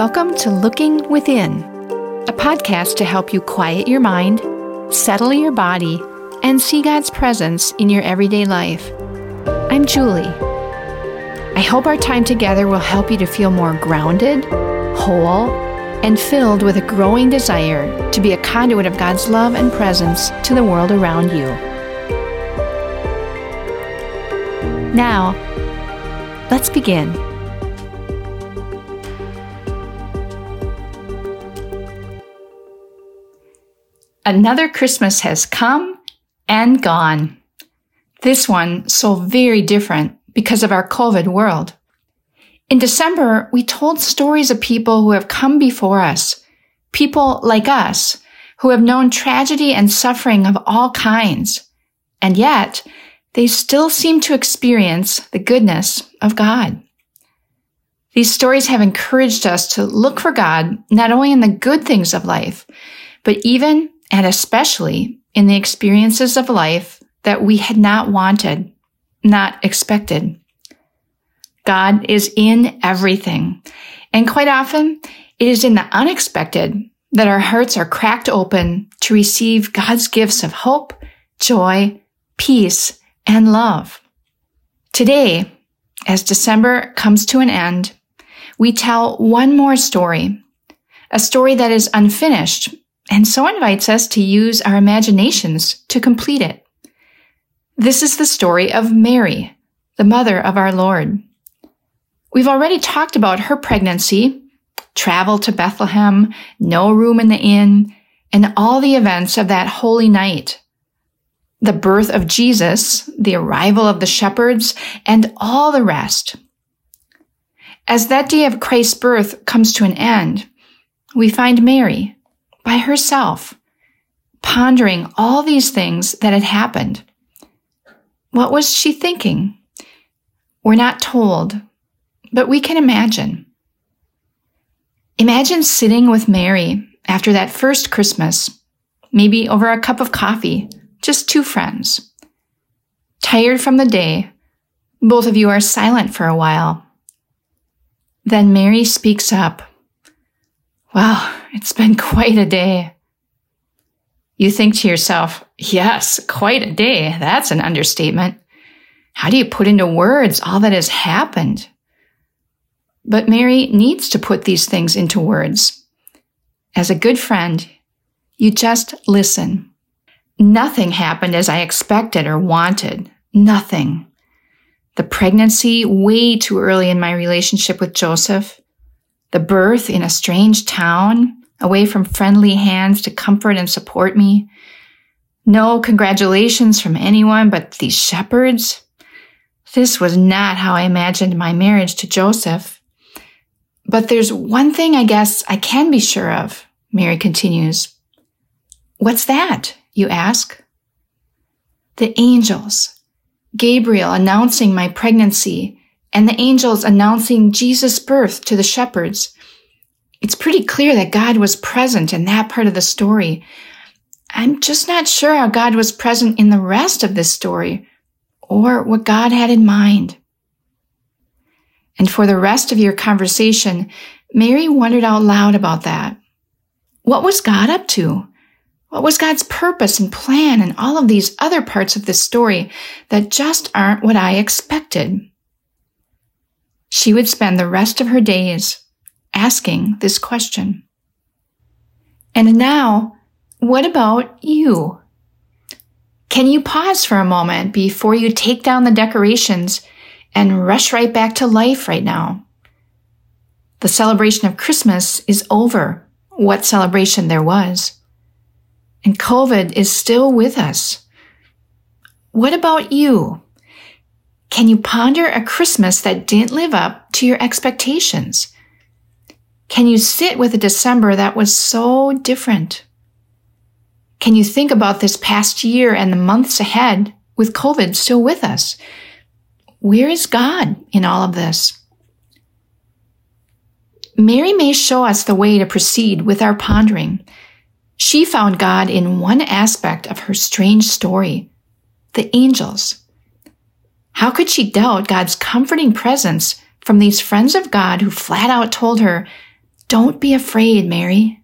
Welcome to Looking Within, a podcast to help you quiet your mind, settle your body, and see God's presence in your everyday life. I'm Julie. I hope our time together will help you to feel more grounded, whole, and filled with a growing desire to be a conduit of God's love and presence to the world around you. Now, let's begin. Another Christmas has come and gone. This one so very different because of our COVID world. In December, we told stories of people who have come before us, people like us, who have known tragedy and suffering of all kinds, and yet they still seem to experience the goodness of God. These stories have encouraged us to look for God not only in the good things of life, but even and especially in the experiences of life that we had not wanted, not expected. God is in everything. And quite often, it is in the unexpected that our hearts are cracked open to receive God's gifts of hope, joy, peace, and love. Today, as December comes to an end, we tell one more story, a story that is unfinished and so invites us to use our imaginations to complete it. This is the story of Mary, the mother of our Lord. We've already talked about her pregnancy, travel to Bethlehem, no room in the inn, and all the events of that holy night. The birth of Jesus, the arrival of the shepherds, and all the rest. As that day of Christ's birth comes to an end, we find Mary, by herself, pondering all these things that had happened. What was she thinking? We're not told, but we can imagine. Imagine sitting with Mary after that first Christmas, maybe over a cup of coffee, just two friends. Tired from the day, both of you are silent for a while. Then Mary speaks up. Wow, it's been quite a day. You think to yourself, yes, quite a day. That's an understatement. How do you put into words all that has happened? But Mary needs to put these things into words. As a good friend, you just listen. Nothing happened as I expected or wanted. Nothing. The pregnancy way too early in my relationship with Joseph the birth in a strange town, away from friendly hands to comfort and support me. No congratulations from anyone but these shepherds. This was not how I imagined my marriage to Joseph. But there's one thing I guess I can be sure of, Mary continues. What's that? You ask. The angels. Gabriel announcing my pregnancy and the angels announcing Jesus' birth to the shepherds. It's pretty clear that God was present in that part of the story. I'm just not sure how God was present in the rest of this story or what God had in mind. And for the rest of your conversation, Mary wondered out loud about that. What was God up to? What was God's purpose and plan in all of these other parts of this story that just aren't what I expected? She would spend the rest of her days asking this question. And now, what about you? Can you pause for a moment before you take down the decorations and rush right back to life right now? The celebration of Christmas is over. What celebration there was. And COVID is still with us. What about you? Can you ponder a Christmas that didn't live up to your expectations? Can you sit with a December that was so different? Can you think about this past year and the months ahead with COVID still with us? Where is God in all of this? Mary may show us the way to proceed with our pondering. She found God in one aspect of her strange story the angels. How could she doubt God's comforting presence from these friends of God who flat out told her, Don't be afraid, Mary.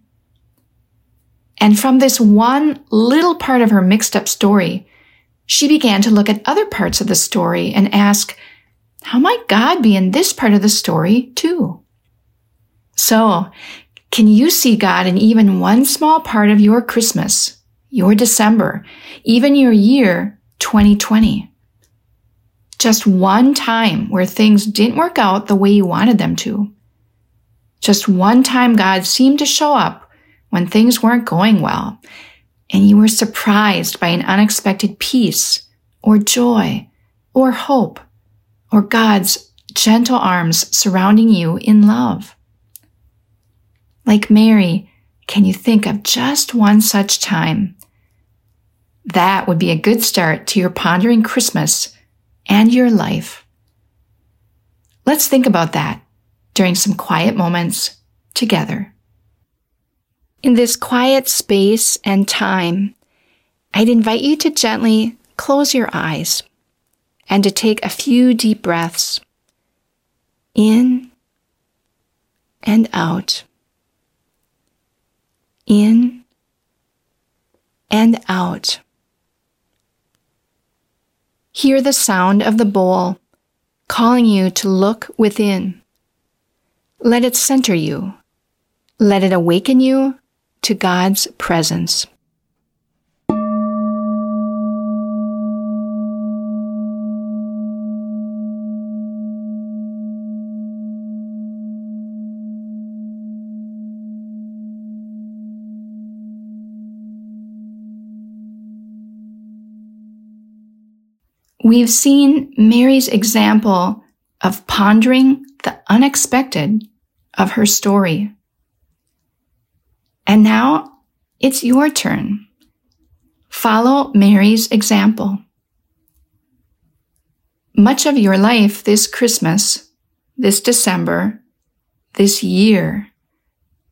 And from this one little part of her mixed up story, she began to look at other parts of the story and ask, how might God be in this part of the story too? So, can you see God in even one small part of your Christmas, your December, even your year 2020? Just one time where things didn't work out the way you wanted them to. Just one time God seemed to show up when things weren't going well, and you were surprised by an unexpected peace or joy or hope or God's gentle arms surrounding you in love. Like Mary, can you think of just one such time? That would be a good start to your pondering Christmas and your life. Let's think about that during some quiet moments together. In this quiet space and time, I'd invite you to gently close your eyes and to take a few deep breaths in and out, in and out. Hear the sound of the bowl calling you to look within. Let it center you. Let it awaken you to God's presence. We've seen Mary's example of pondering the unexpected of her story. And now it's your turn. Follow Mary's example. Much of your life this Christmas, this December, this year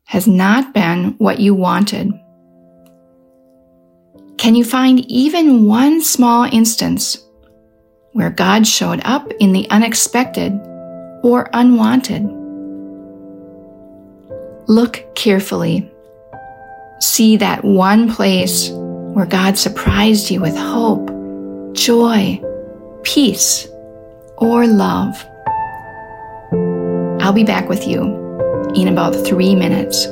has not been what you wanted. Can you find even one small instance where God showed up in the unexpected or unwanted. Look carefully. See that one place where God surprised you with hope, joy, peace, or love. I'll be back with you in about three minutes.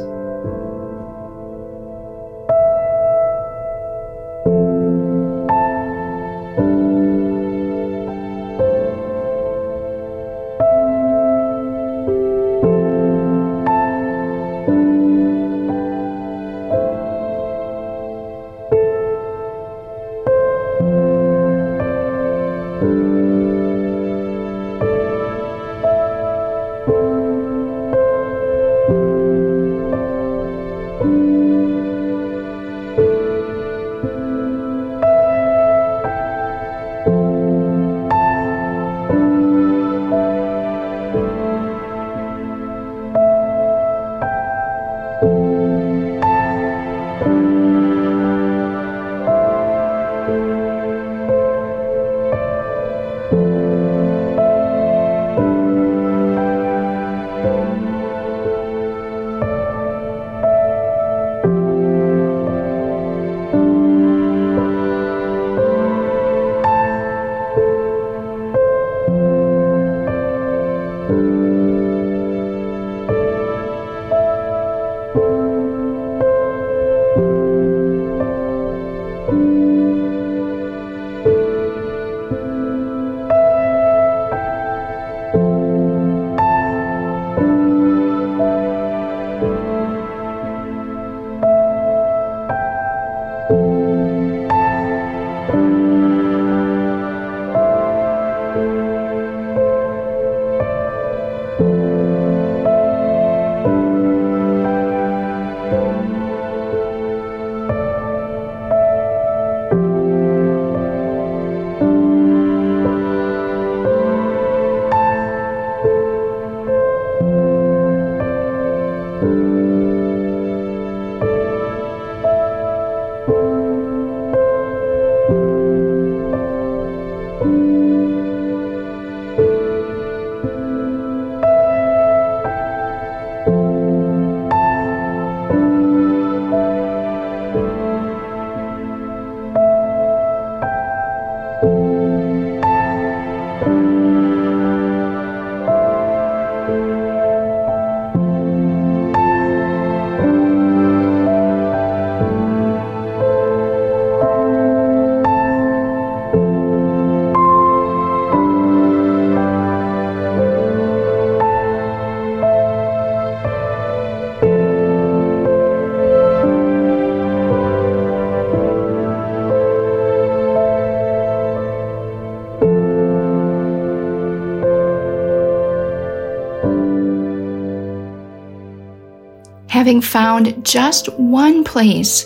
Having found just one place,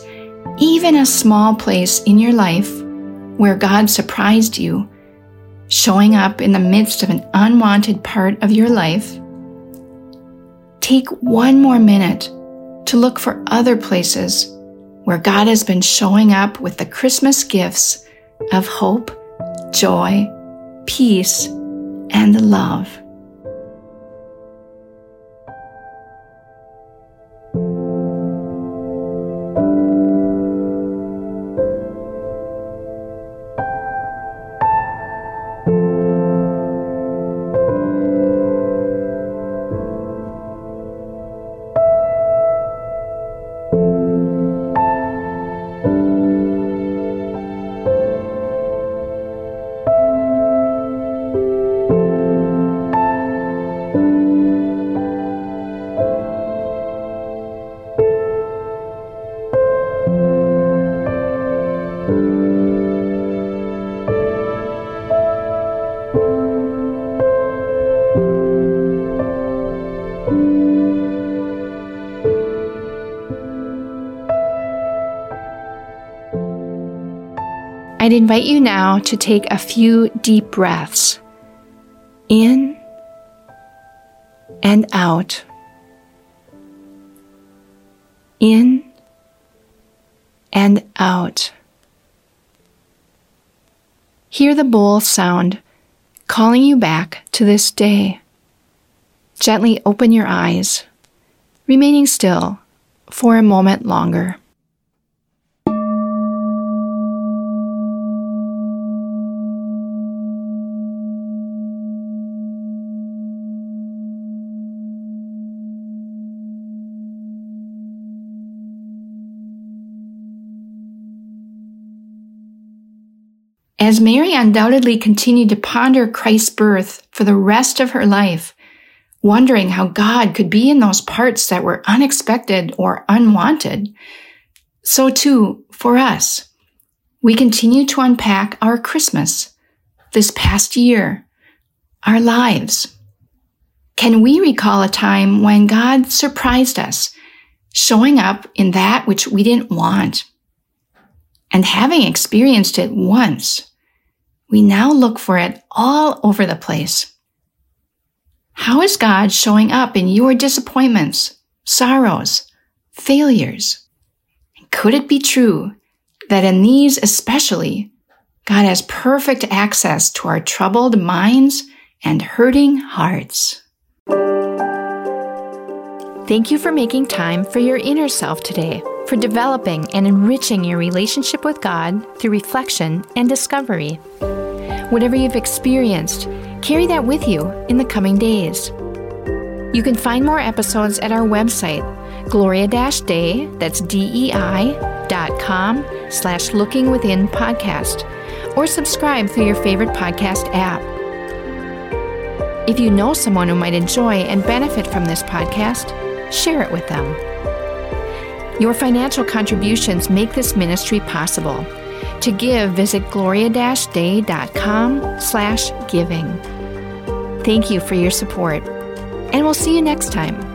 even a small place in your life, where God surprised you, showing up in the midst of an unwanted part of your life, take one more minute to look for other places where God has been showing up with the Christmas gifts of hope, joy, peace, and love. Invite you now to take a few deep breaths in and out. In and out. Hear the bowl sound calling you back to this day. Gently open your eyes, remaining still for a moment longer. As Mary undoubtedly continued to ponder Christ's birth for the rest of her life, wondering how God could be in those parts that were unexpected or unwanted, so too for us, we continue to unpack our Christmas, this past year, our lives. Can we recall a time when God surprised us, showing up in that which we didn't want? And having experienced it once, we now look for it all over the place. How is God showing up in your disappointments, sorrows, failures? Could it be true that in these especially, God has perfect access to our troubled minds and hurting hearts? Thank you for making time for your inner self today, for developing and enriching your relationship with God through reflection and discovery. Whatever you've experienced, carry that with you in the coming days. You can find more episodes at our website, gloria-dei, that's D-E-I, dot com slash looking within podcast, or subscribe through your favorite podcast app. If you know someone who might enjoy and benefit from this podcast, share it with them. Your financial contributions make this ministry possible. To give, visit gloria-dei.com slash giving. Thank you for your support, and we'll see you next time.